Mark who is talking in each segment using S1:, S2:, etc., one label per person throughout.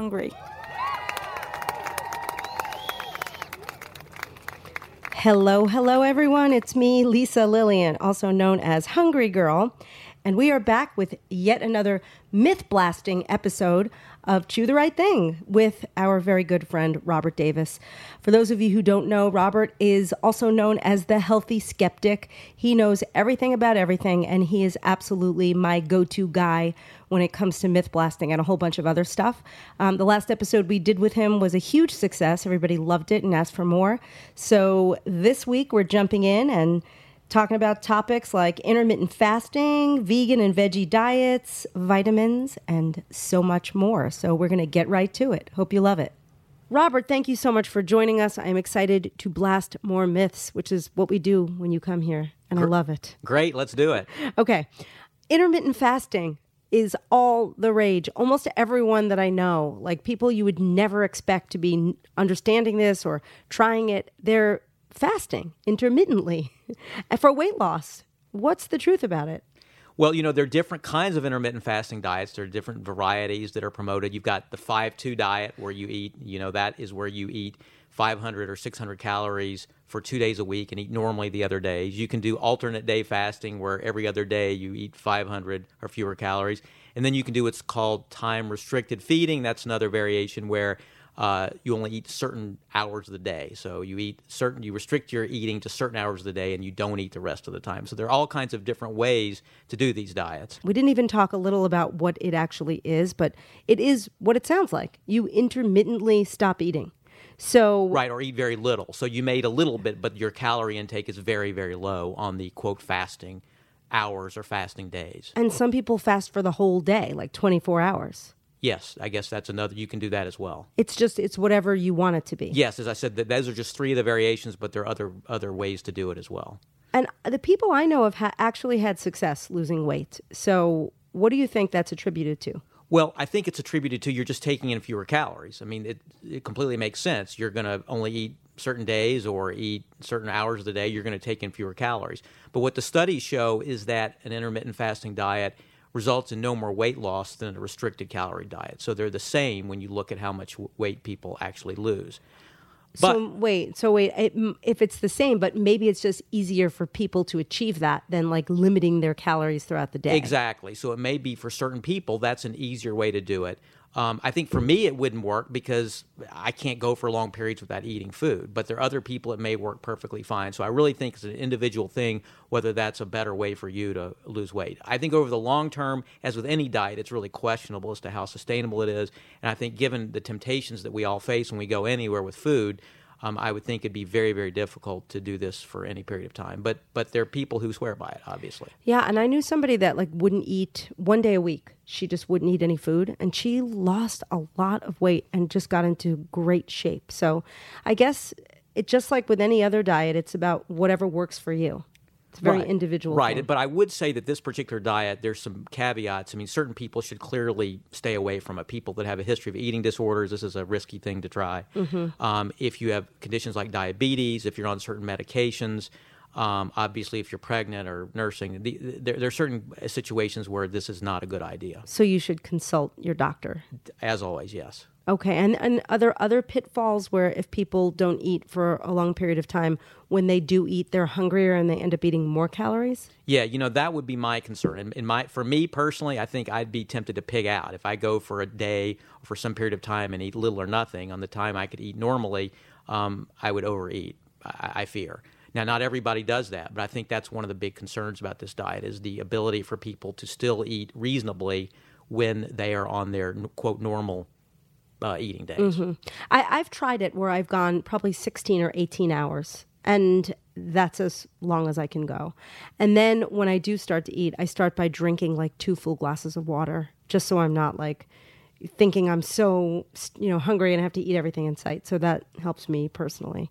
S1: hungry.
S2: Hello, hello, everyone. It's me, Lisa Lillien, also known as Hungry Girl. And we are back with yet another myth blasting episode of Chew the Right Thing with our very good friend, Robert Davis. For those of you who don't know, Robert is also known as the healthy skeptic. He knows everything about everything, and he is absolutely my go to guy when it comes to myth blasting and a whole bunch of other stuff. Um, the last episode we did with him was a huge success. Everybody loved it and asked for more. So this week we're jumping in and talking about topics like intermittent fasting, vegan and veggie diets, vitamins, and so much more. So we're going to get right to it. Hope you love it. Robert, thank you so much for joining us. I'm excited to blast more myths, which is what we do when you come here, and I love it.
S3: Great, let's do it.
S2: Okay. Intermittent fasting is all the rage. Almost everyone that I know, like people you would never expect to be understanding this or trying it, they're fasting intermittently for weight loss. What's the truth about it?
S3: Well, you know, there are different kinds of intermittent fasting diets. There are different varieties that are promoted. You've got the 5 2 diet where you eat, you know, that is where you eat 500 or 600 calories for two days a week and eat normally the other days. You can do alternate day fasting where every other day you eat 500 or fewer calories. And then you can do what's called time restricted feeding. That's another variation where uh, you only eat certain hours of the day. So you eat certain, you restrict your eating to certain hours of the day, and you don't eat the rest of the time. So there are all kinds of different ways to do these diets.
S2: We didn't even talk a little about what it actually is, but it is what it sounds like. You intermittently stop eating. So
S3: right, or eat very little. So you may eat a little bit, but your calorie intake is very, very low on the quote fasting hours or fasting days.
S2: And some people fast for the whole day, like 24 hours.
S3: Yes, I guess that's another. You can do that as well.
S2: It's just it's whatever you want it to be.
S3: Yes, as I said, th- those are just three of the variations, but there are other other ways to do it as well.
S2: And the people I know have ha- actually had success losing weight. So, what do you think that's attributed to?
S3: Well, I think it's attributed to you're just taking in fewer calories. I mean, it it completely makes sense. You're going to only eat certain days or eat certain hours of the day. You're going to take in fewer calories. But what the studies show is that an intermittent fasting diet results in no more weight loss than a restricted calorie diet. So they're the same when you look at how much weight people actually lose.
S2: But, so wait, so wait, it, if it's the same, but maybe it's just easier for people to achieve that than like limiting their calories throughout the day.
S3: Exactly. So it may be for certain people that's an easier way to do it. Um, I think for me it wouldn't work because I can't go for long periods without eating food. But there are other people it may work perfectly fine. So I really think it's an individual thing whether that's a better way for you to lose weight. I think over the long term, as with any diet, it's really questionable as to how sustainable it is. And I think given the temptations that we all face when we go anywhere with food, um, I would think it'd be very, very difficult to do this for any period of time. But but there are people who swear by it, obviously.
S2: Yeah, and I knew somebody that like wouldn't eat one day a week. She just wouldn't eat any food, and she lost a lot of weight and just got into great shape. So, I guess it just like with any other diet, it's about whatever works for you. It's very
S3: right.
S2: individual.
S3: Right.
S2: Thing.
S3: But I would say that this particular diet, there's some caveats. I mean, certain people should clearly stay away from it. People that have a history of eating disorders, this is a risky thing to try. Mm-hmm. Um, if you have conditions like diabetes, if you're on certain medications, um, obviously, if you're pregnant or nursing, the, the, there, there, are certain situations where this is not a good idea.
S2: So you should consult your doctor.
S3: As always, yes.
S2: Okay, and and other other pitfalls where if people don't eat for a long period of time, when they do eat, they're hungrier and they end up eating more calories.
S3: Yeah, you know that would be my concern. In, in my for me personally, I think I'd be tempted to pig out if I go for a day or for some period of time and eat little or nothing. On the time I could eat normally, um, I would overeat. I, I fear. Now, not everybody does that, but I think that's one of the big concerns about this diet is the ability for people to still eat reasonably when they are on their quote normal uh, eating days.
S2: Mm-hmm. I, I've tried it where I've gone probably 16 or 18 hours, and that's as long as I can go. And then when I do start to eat, I start by drinking like two full glasses of water, just so I'm not like thinking I'm so you know hungry and I have to eat everything in sight. So that helps me personally.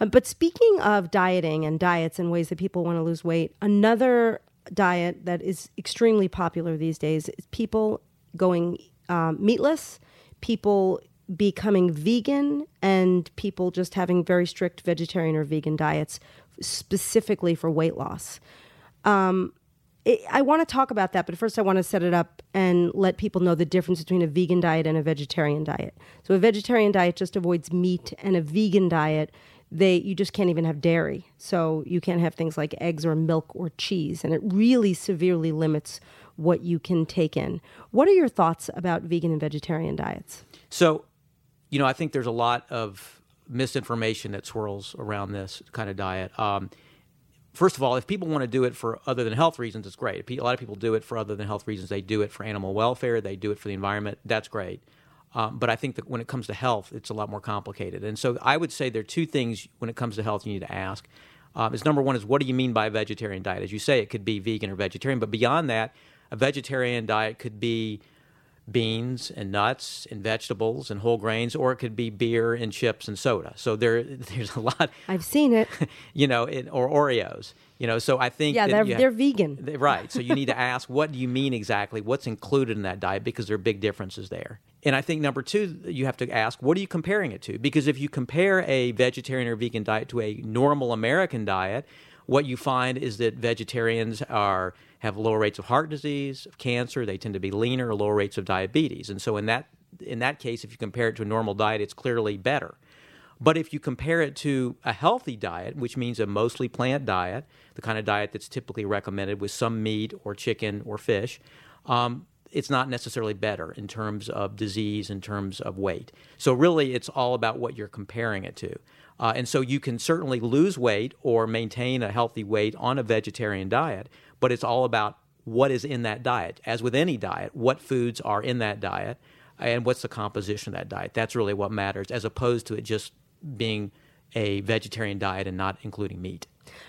S2: Uh, but speaking of dieting and diets and ways that people want to lose weight, another diet that is extremely popular these days is people going um, meatless people becoming vegan and people just having very strict vegetarian or vegan diets specifically for weight loss. Um, it, I want to talk about that, but first I want to set it up and let people know the difference between a vegan diet and a vegetarian diet. So a vegetarian diet just avoids meat, and a vegan diet they you just can't even have dairy. So you can't have things like eggs or milk or cheese, and it really severely limits what you can take in. What are your thoughts about vegan and vegetarian diets?
S3: So, you know, I think there's a lot of misinformation that swirls around this kind of diet. Um, first of all, if people want to do it for other than health reasons, it's great. A lot of people do it for other than health reasons. They do it for animal welfare. They do it for the environment. That's great. Um, but I think that when it comes to health, it's a lot more complicated. And so I would say there are two things when it comes to health you need to ask. Um, is number one is what do you mean by a vegetarian diet? As you say, it could be vegan or vegetarian, but beyond that, a vegetarian diet could be beans and nuts and vegetables and whole grains, or it could be beer and chips and soda. So there, there's a lot.
S2: I've seen it.
S3: You know, it, or Oreos. You know, so I think
S2: yeah, they're they're vegan,
S3: right? So you need to ask what do you mean exactly? What's included in that diet? Because there are big differences there. And I think number two, you have to ask what are you comparing it to? Because if you compare a vegetarian or vegan diet to a normal American diet, what you find is that vegetarians are have lower rates of heart disease, of cancer. They tend to be leaner, lower rates of diabetes. And so in that in that case, if you compare it to a normal diet, it's clearly better. But if you compare it to a healthy diet, which means a mostly plant diet, the kind of diet that's typically recommended with some meat or chicken or fish, um, it's not necessarily better in terms of disease, in terms of weight. So really, it's all about what you're comparing it to. Uh, and so you can certainly lose weight or maintain a healthy weight on a vegetarian diet, but it's all about what is in that diet. As with any diet, what foods are in that diet and what's the composition of that diet. That's really what matters, as opposed to it just being a vegetarian diet and not including meat.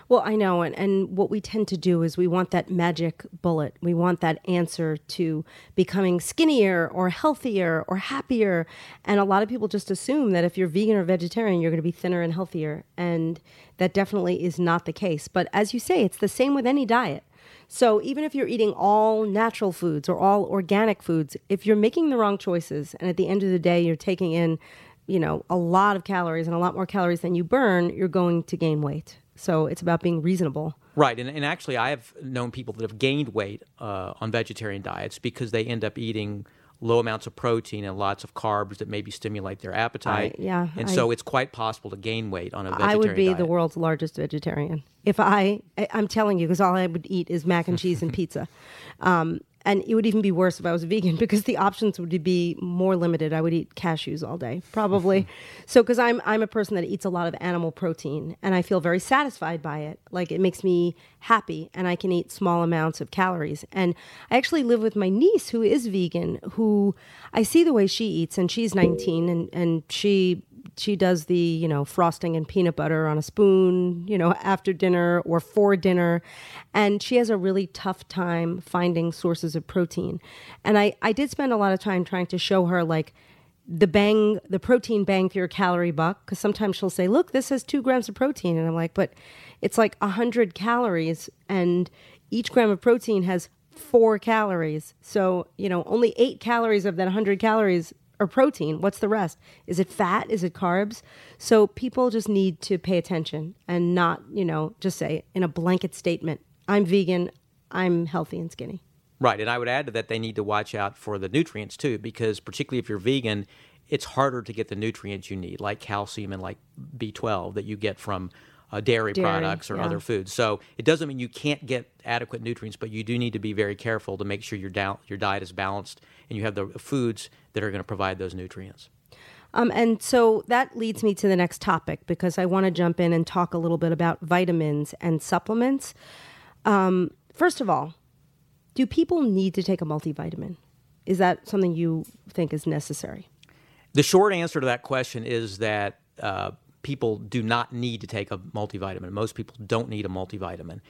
S2: Well, I know, and, and what we tend to do is we want that magic bullet. We want that answer to becoming skinnier or healthier or happier. And a lot of people just assume that if you're vegan or vegetarian, you're going to be thinner and healthier. And that definitely is not the case. But as you say, it's the same with any diet. So even if you're eating all natural foods or all organic foods, if you're making the wrong choices and at the end of the day you're taking in, you know, a lot of calories and a lot more calories than you burn, you're going to gain weight. So it's about being reasonable.
S3: Right, and, and actually, I have known people that have gained weight uh, on vegetarian diets because they end up eating low amounts of protein and lots of carbs that maybe stimulate their appetite.
S2: I, yeah,
S3: and
S2: I,
S3: so it's quite possible to gain weight on a vegetarian
S2: I would be
S3: diet.
S2: the world's largest vegetarian if I. I'm telling you, because all I would eat is mac and cheese and pizza. Um, and it would even be worse if I was a vegan because the options would be more limited. I would eat cashews all day, probably. so, because I'm I'm a person that eats a lot of animal protein, and I feel very satisfied by it. Like it makes me happy, and I can eat small amounts of calories. And I actually live with my niece who is vegan. Who I see the way she eats, and she's 19, and and she she does the you know frosting and peanut butter on a spoon you know after dinner or for dinner. And she has a really tough time finding sources of protein. And i i did spend a lot of time trying to show her like the bang the protein bang for your calorie buck because sometimes she'll say look this has two grams of protein. And i'm like but it's like 100 calories and each gram of protein has four calories. So you know only eight calories of that 100 calories or protein. What's the rest? Is it fat? Is it carbs? So people just need to pay attention and not, you know, just say in a blanket statement, I'm vegan, I'm healthy and skinny.
S3: Right. And I would add to that they need to watch out for the nutrients too, because particularly if you're vegan, it's harder to get the nutrients you need, like calcium and like B12 that you get from uh, dairy,
S2: Dairy,
S3: products or
S2: yeah.
S3: other foods. So it doesn't mean you can't get adequate nutrients, but you do need to be very careful to make sure your, down, your diet is balanced and you have the foods that are going to provide those nutrients.
S2: Um, and so that leads me to the next topic because I want to jump in and talk a little bit about vitamins and supplements. Um, first of all, do people need to take a multivitamin? Is that something you think is necessary?
S3: The short answer to that question is that uh, people do not need to take a multivitamin. Most people don't need a multivitamin.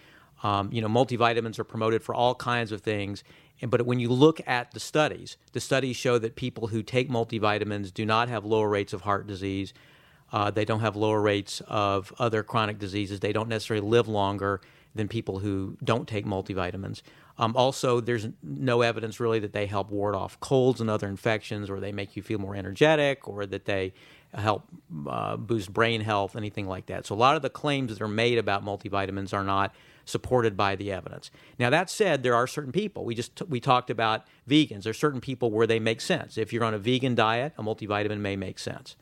S3: Um, you know, multivitamins are promoted for all kinds of things, but when you look at the studies, the studies show that people who take multivitamins do not have lower rates of heart disease. Uh, they don't have lower rates of other chronic diseases. They don't necessarily live longer than people who don't take multivitamins. Um, also, there's no evidence really that they help ward off colds and other infections, or they make you feel more energetic, or that they help uh, boost brain health, anything like that. So a lot of the claims that are made about multivitamins are not supported by the evidence. Now that said, there are certain people. We just we talked about vegans. There's certain people where they make sense. If you're on a vegan diet, a multivitamin may make sense.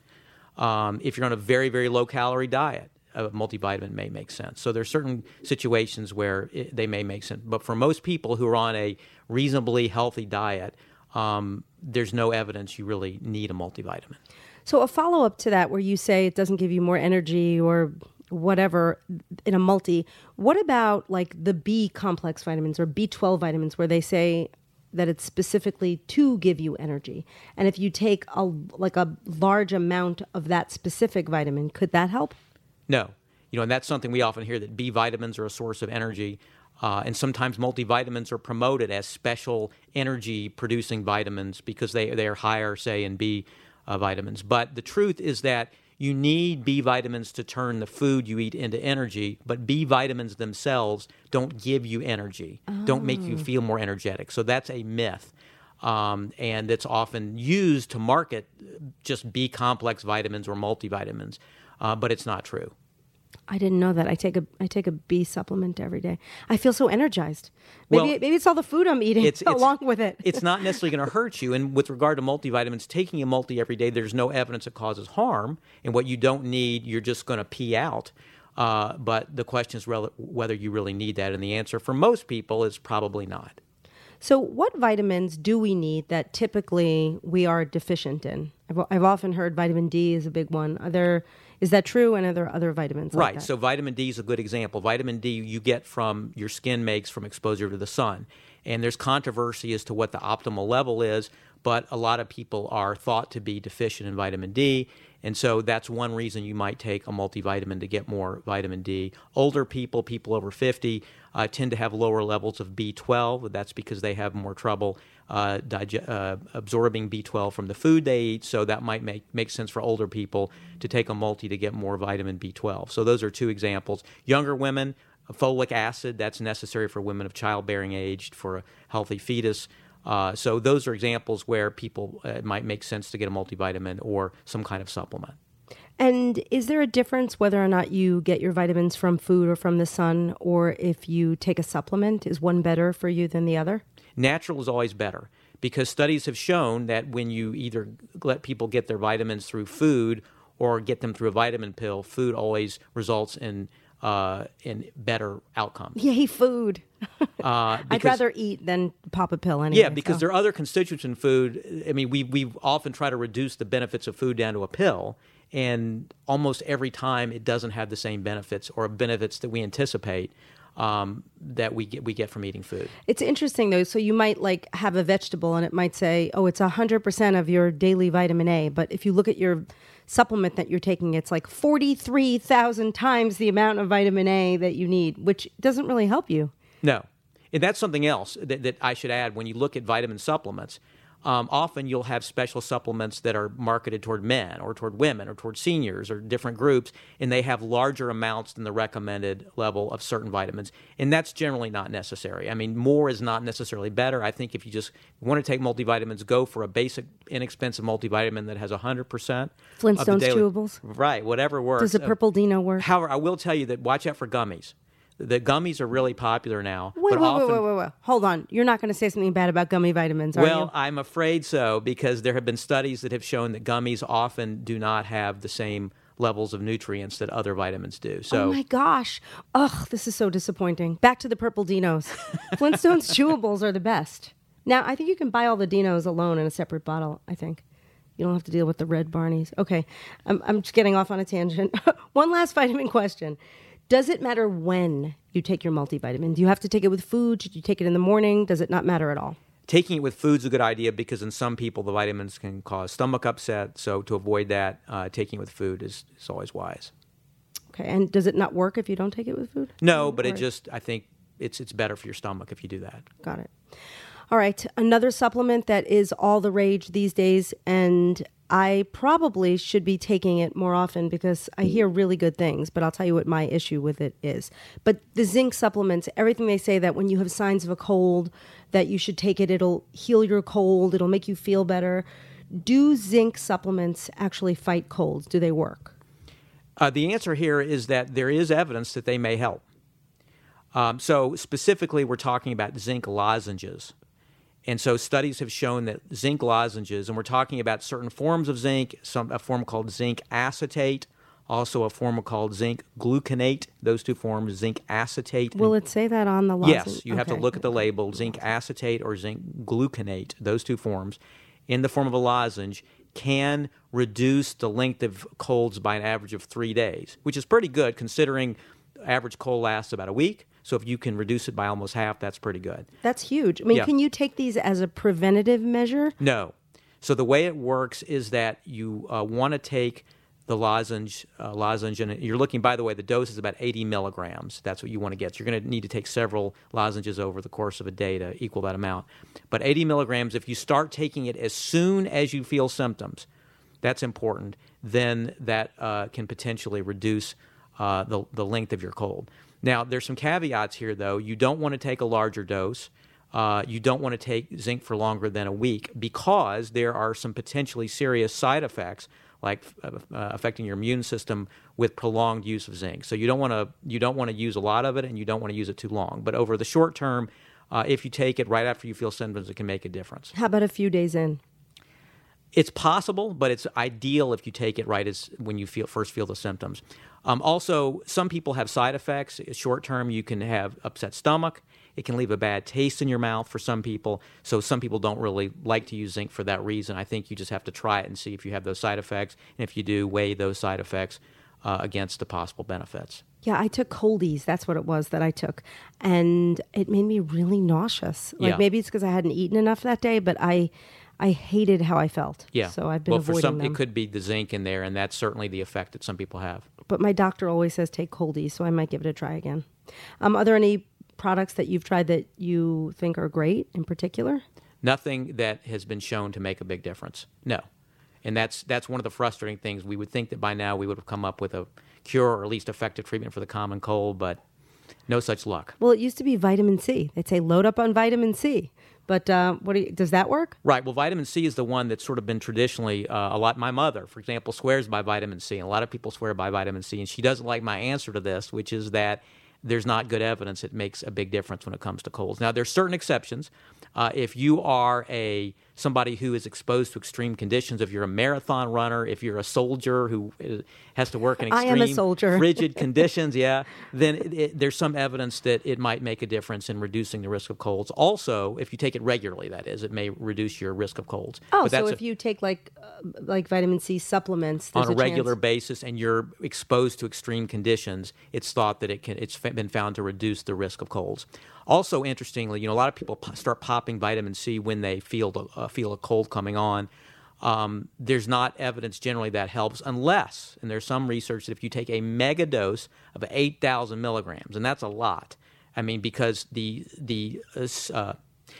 S3: Um, if you're on a very very low calorie diet, a multivitamin may make sense. So there's certain situations where it, they may make sense. But for most people who are on a reasonably healthy diet, um, there's no evidence you really need a multivitamin.
S2: So a follow up to that, where you say it doesn't give you more energy or whatever in a multi. What about like the B complex vitamins or B12 vitamins, where they say that it's specifically to give you energy, and if you take a like a large amount of that specific vitamin, could that help?
S3: No, you know, and that's something we often hear that B vitamins are a source of energy. Uh, and sometimes multivitamins are promoted as special energy producing vitamins because they, they are higher, say, in B uh, vitamins. But the truth is that you need B vitamins to turn the food you eat into energy, but B vitamins themselves don't give you energy, oh. don't make you oh. feel more energetic. So that's a myth. Um, and it's often used to market just B complex vitamins or multivitamins, uh, but it's not true.
S2: I didn't know that. I take a I take a B supplement every day. I feel so energized. Maybe well, maybe it's all the food I'm eating it's, it's, along with it.
S3: it's not necessarily going to hurt you. And with regard to multivitamins, taking a multi every day, there's no evidence it causes harm. And what you don't need, you're just going to pee out. Uh, but the question is rel- whether you really need that, and the answer for most people is probably not.
S2: So, what vitamins do we need that typically we are deficient in? I've, I've often heard vitamin D is a big one. Are there is that true? And are there other vitamins?
S3: Right.
S2: Like
S3: so vitamin D is a good example. Vitamin D you get from your skin makes from exposure to the sun. And there's controversy as to what the optimal level is, but a lot of people are thought to be deficient in vitamin D. And so that's one reason you might take a multivitamin to get more vitamin D. Older people, people over 50, uh, tend to have lower levels of B12. That's because they have more trouble uh, uh, absorbing B12 from the food they eat. So that might make, make sense for older people to take a multi to get more vitamin B12. So those are two examples. Younger women, folic acid, that's necessary for women of childbearing age for a healthy fetus. Uh, so those are examples where people uh, it might make sense to get a multivitamin or some kind of supplement.
S2: And is there a difference whether or not you get your vitamins from food or from the sun, or if you take a supplement? Is one better for you than the other?
S3: Natural is always better because studies have shown that when you either let people get their vitamins through food or get them through a vitamin pill, food always results in uh, in better outcomes.
S2: Yay, food. uh, because, I'd rather eat than pop a pill anyway.
S3: Yeah, because so. there are other constituents in food. I mean, we we often try to reduce the benefits of food down to a pill, and almost every time it doesn't have the same benefits or benefits that we anticipate um, that we get we get from eating food.
S2: It's interesting though. So you might like have a vegetable and it might say, "Oh, it's hundred percent of your daily vitamin A," but if you look at your supplement that you're taking, it's like forty three thousand times the amount of vitamin A that you need, which doesn't really help you.
S3: No, and that's something else that, that I should add. When you look at vitamin supplements um, often you'll have special supplements that are marketed toward men or toward women or toward seniors or different groups, and they have larger amounts than the recommended level of certain vitamins. And that's generally not necessary. I mean, more is not necessarily better. I think if you just want to take multivitamins, go for a basic, inexpensive multivitamin that has 100%.
S2: Flintstones daily, chewables?
S3: Right, whatever works.
S2: Does a purple Dino work?
S3: However, I will tell you that watch out for gummies the gummies are really popular now.
S2: Wait, wait, often, wait, wait, wait, wait. Hold on. You're not going to say something bad about gummy vitamins, are
S3: well,
S2: you?
S3: Well, I'm afraid so because there have been studies that have shown that gummies often do not have the same levels of nutrients that other vitamins do. So,
S2: oh my gosh, ugh, this is so disappointing. Back to the purple dinos. Flintstones chewables are the best. Now, I think you can buy all the dinos alone in a separate bottle. I think. You don't have to deal with the red Barneys. Okay, I'm, I'm just getting off on a tangent. One last vitamin question. Does it matter when you take your multivitamin? Do you have to take it with food? Should you take it in the morning? Does it not matter at all?
S3: Taking it with food is a good idea because in some people the vitamins can cause stomach upset. So to avoid that, uh, taking it with food is, is always wise.
S2: Okay, and does it not work if you don't take it with food?
S3: No, but or? it just I think it's it's better for your stomach if you do that.
S2: Got it. All right, another supplement that is all the rage these days, and I probably should be taking it more often because I hear really good things, but I'll tell you what my issue with it is. But the zinc supplements, everything they say that when you have signs of a cold, that you should take it, it'll heal your cold, it'll make you feel better. Do zinc supplements actually fight colds? Do they work?
S3: Uh, the answer here is that there is evidence that they may help. Um, so, specifically, we're talking about zinc lozenges. And so, studies have shown that zinc lozenges, and we're talking about certain forms of zinc, some, a form called zinc acetate, also a form called zinc gluconate. Those two forms, zinc acetate.
S2: Will it say that on the lozenge?
S3: Yes, you have to look at the label zinc acetate or zinc gluconate, those two forms, in the form of a lozenge, can reduce the length of colds by an average of three days, which is pretty good considering average cold lasts about a week. So if you can reduce it by almost half, that's pretty good.
S2: That's huge. I mean,
S3: Yeah.
S2: can you take these as a preventative measure?
S3: No. So the way it works is that you uh, want to take the lozenge, uh, lozenge, and you're looking. By the way, the dose is about 80 milligrams. That's what you want to get. So you're going to need to take several lozenges over the course of a day to equal that amount. But 80 milligrams, if you start taking it as soon as you feel symptoms, that's important. Then that uh, can potentially reduce uh, the the length of your cold. Now, there's some caveats here, though. You don't want to take a larger dose. Uh, you don't want to take zinc for longer than a week because there are some potentially serious side effects, like uh, uh, affecting your immune system with prolonged use of zinc. So you don't want to you don't want to use a lot of it, and you don't want to use it too long. But over the short term, uh, if you take it right after you feel symptoms, it can make a difference.
S2: How about a few days in?
S3: It's possible, but it's ideal if you take it right as when you feel first feel the symptoms. Um, also, some people have side effects. Short term, you can have upset stomach. It can leave a bad taste in your mouth for some people. So some people don't really like to use zinc for that reason. I think you just have to try it and see if you have those side effects, and if you do, weigh those side effects uh, against the possible benefits.
S2: Yeah, I took Cold-EEZE. That's what it was that I took. And it made me really nauseous. Like
S3: Yeah.
S2: maybe it's because I hadn't eaten enough that day, but I I hated how I felt.
S3: Yeah.
S2: So I've been
S3: well,
S2: avoiding
S3: for some,
S2: them.
S3: it could be the zinc in there, and that's certainly the effect that some people have.
S2: but my doctor always says take Cold-EEZE, so I might give it a try again. Um, are there any products that you've tried that you think are great in particular?
S3: Nothing that has been shown to make a big difference. No. And that's that's one of the frustrating things. We would think that by now we would have come up with a cure or at least effective treatment for the common cold, but no such luck.
S2: Well, it used to be vitamin C. They'd say load up on vitamin C. But uh, what do you, does that work?
S3: Right. Well, vitamin C is the one that's sort of been traditionally uh, a lot. My mother, for example, swears by vitamin C, and a lot of people swear by vitamin C, and she doesn't like my answer to this, which is that there's not good evidence it makes a big difference when it comes to colds. Now, there's certain exceptions. Uh, if you are a somebody who is exposed to extreme conditions, if you're a marathon runner, if you're a soldier who uh, has to work in extreme
S2: a
S3: frigid conditions, yeah, then it, it, there's some evidence that it might make a difference in reducing the risk of colds. Also, if you take it regularly, that is, it may reduce your risk of colds.
S2: Oh, so if
S3: a-
S2: you take like uh, like vitamin C supplements
S3: on a
S2: chance-
S3: regular basis and you're exposed to extreme conditions, it's thought that it can. It's been found to reduce the risk of colds. Also, interestingly, you know, a lot of people po- start popping vitamin C when they feel the, uh, feel a cold coming on. Um, there's not evidence generally that helps unless, and there's some research that if you take a mega dose of 8,000 milligrams, and that's a lot. I mean, because the the uh, uh,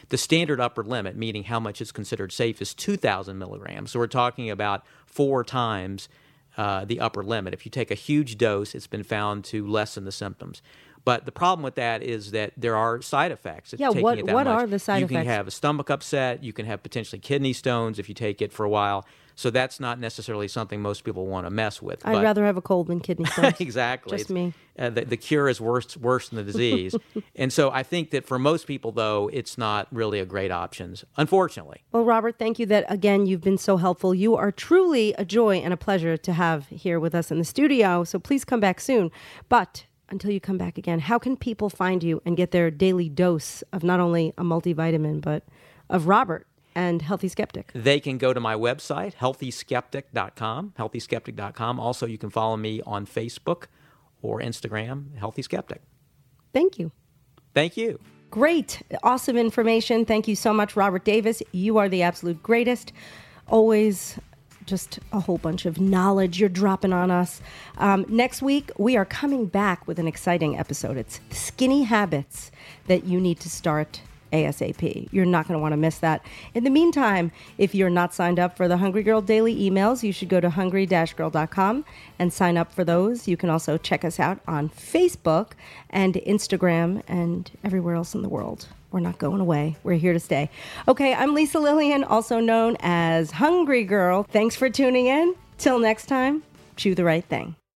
S3: the standard upper limit, meaning how much is considered safe, is 2,000 milligrams. So we're talking about four times uh, the upper limit. If you take a huge dose, it's been found to lessen the symptoms. But the problem with that is that there are side effects.
S2: Yeah, what-
S3: it that
S2: what
S3: much.
S2: are the side
S3: you
S2: effects?
S3: can have a stomach upset. You can have potentially kidney stones if you take it for a while. So that's not necessarily something most people want to mess with.
S2: I'd
S3: but-
S2: rather have a cold than kidney stones.
S3: exactly.
S2: Just me.
S3: Uh, the, the cure is worse worse than the disease, and so I think that for most people, though, it's not really a great option. Unfortunately,
S2: Well, Robert, thank you that again you've been so helpful. You are truly a joy and a pleasure to have here with us in the studio. So please come back soon. But until you come back again, how can people find you and get their daily dose of not only a multivitamin but of Robert and Healthy Skeptic?
S3: they can go to my website, healthyskeptic.com. Healthyskeptic.com. Also, you can follow me on Facebook or Instagram, Healthy Skeptic.
S2: Thank you.
S3: Thank you.
S2: Great, awesome information. Thank you so much, Robert Davis. You are the absolute greatest. Always just a whole bunch of knowledge you're dropping on us. Um, next week, we are coming back with an exciting episode. It's skinny habits that you need to start ASAP. You're not going to want to miss that. In the meantime, if you're not signed up for the Hungry Girl daily emails, you should go to hungry-girl.com and sign up for those. You can also check us out on Facebook and Instagram and everywhere else in the world. We're not going away. We're here to stay. Okay, I'm Lisa Lillien, also known as Hungry Girl. Thanks for tuning in. Till next time, chew the right thing.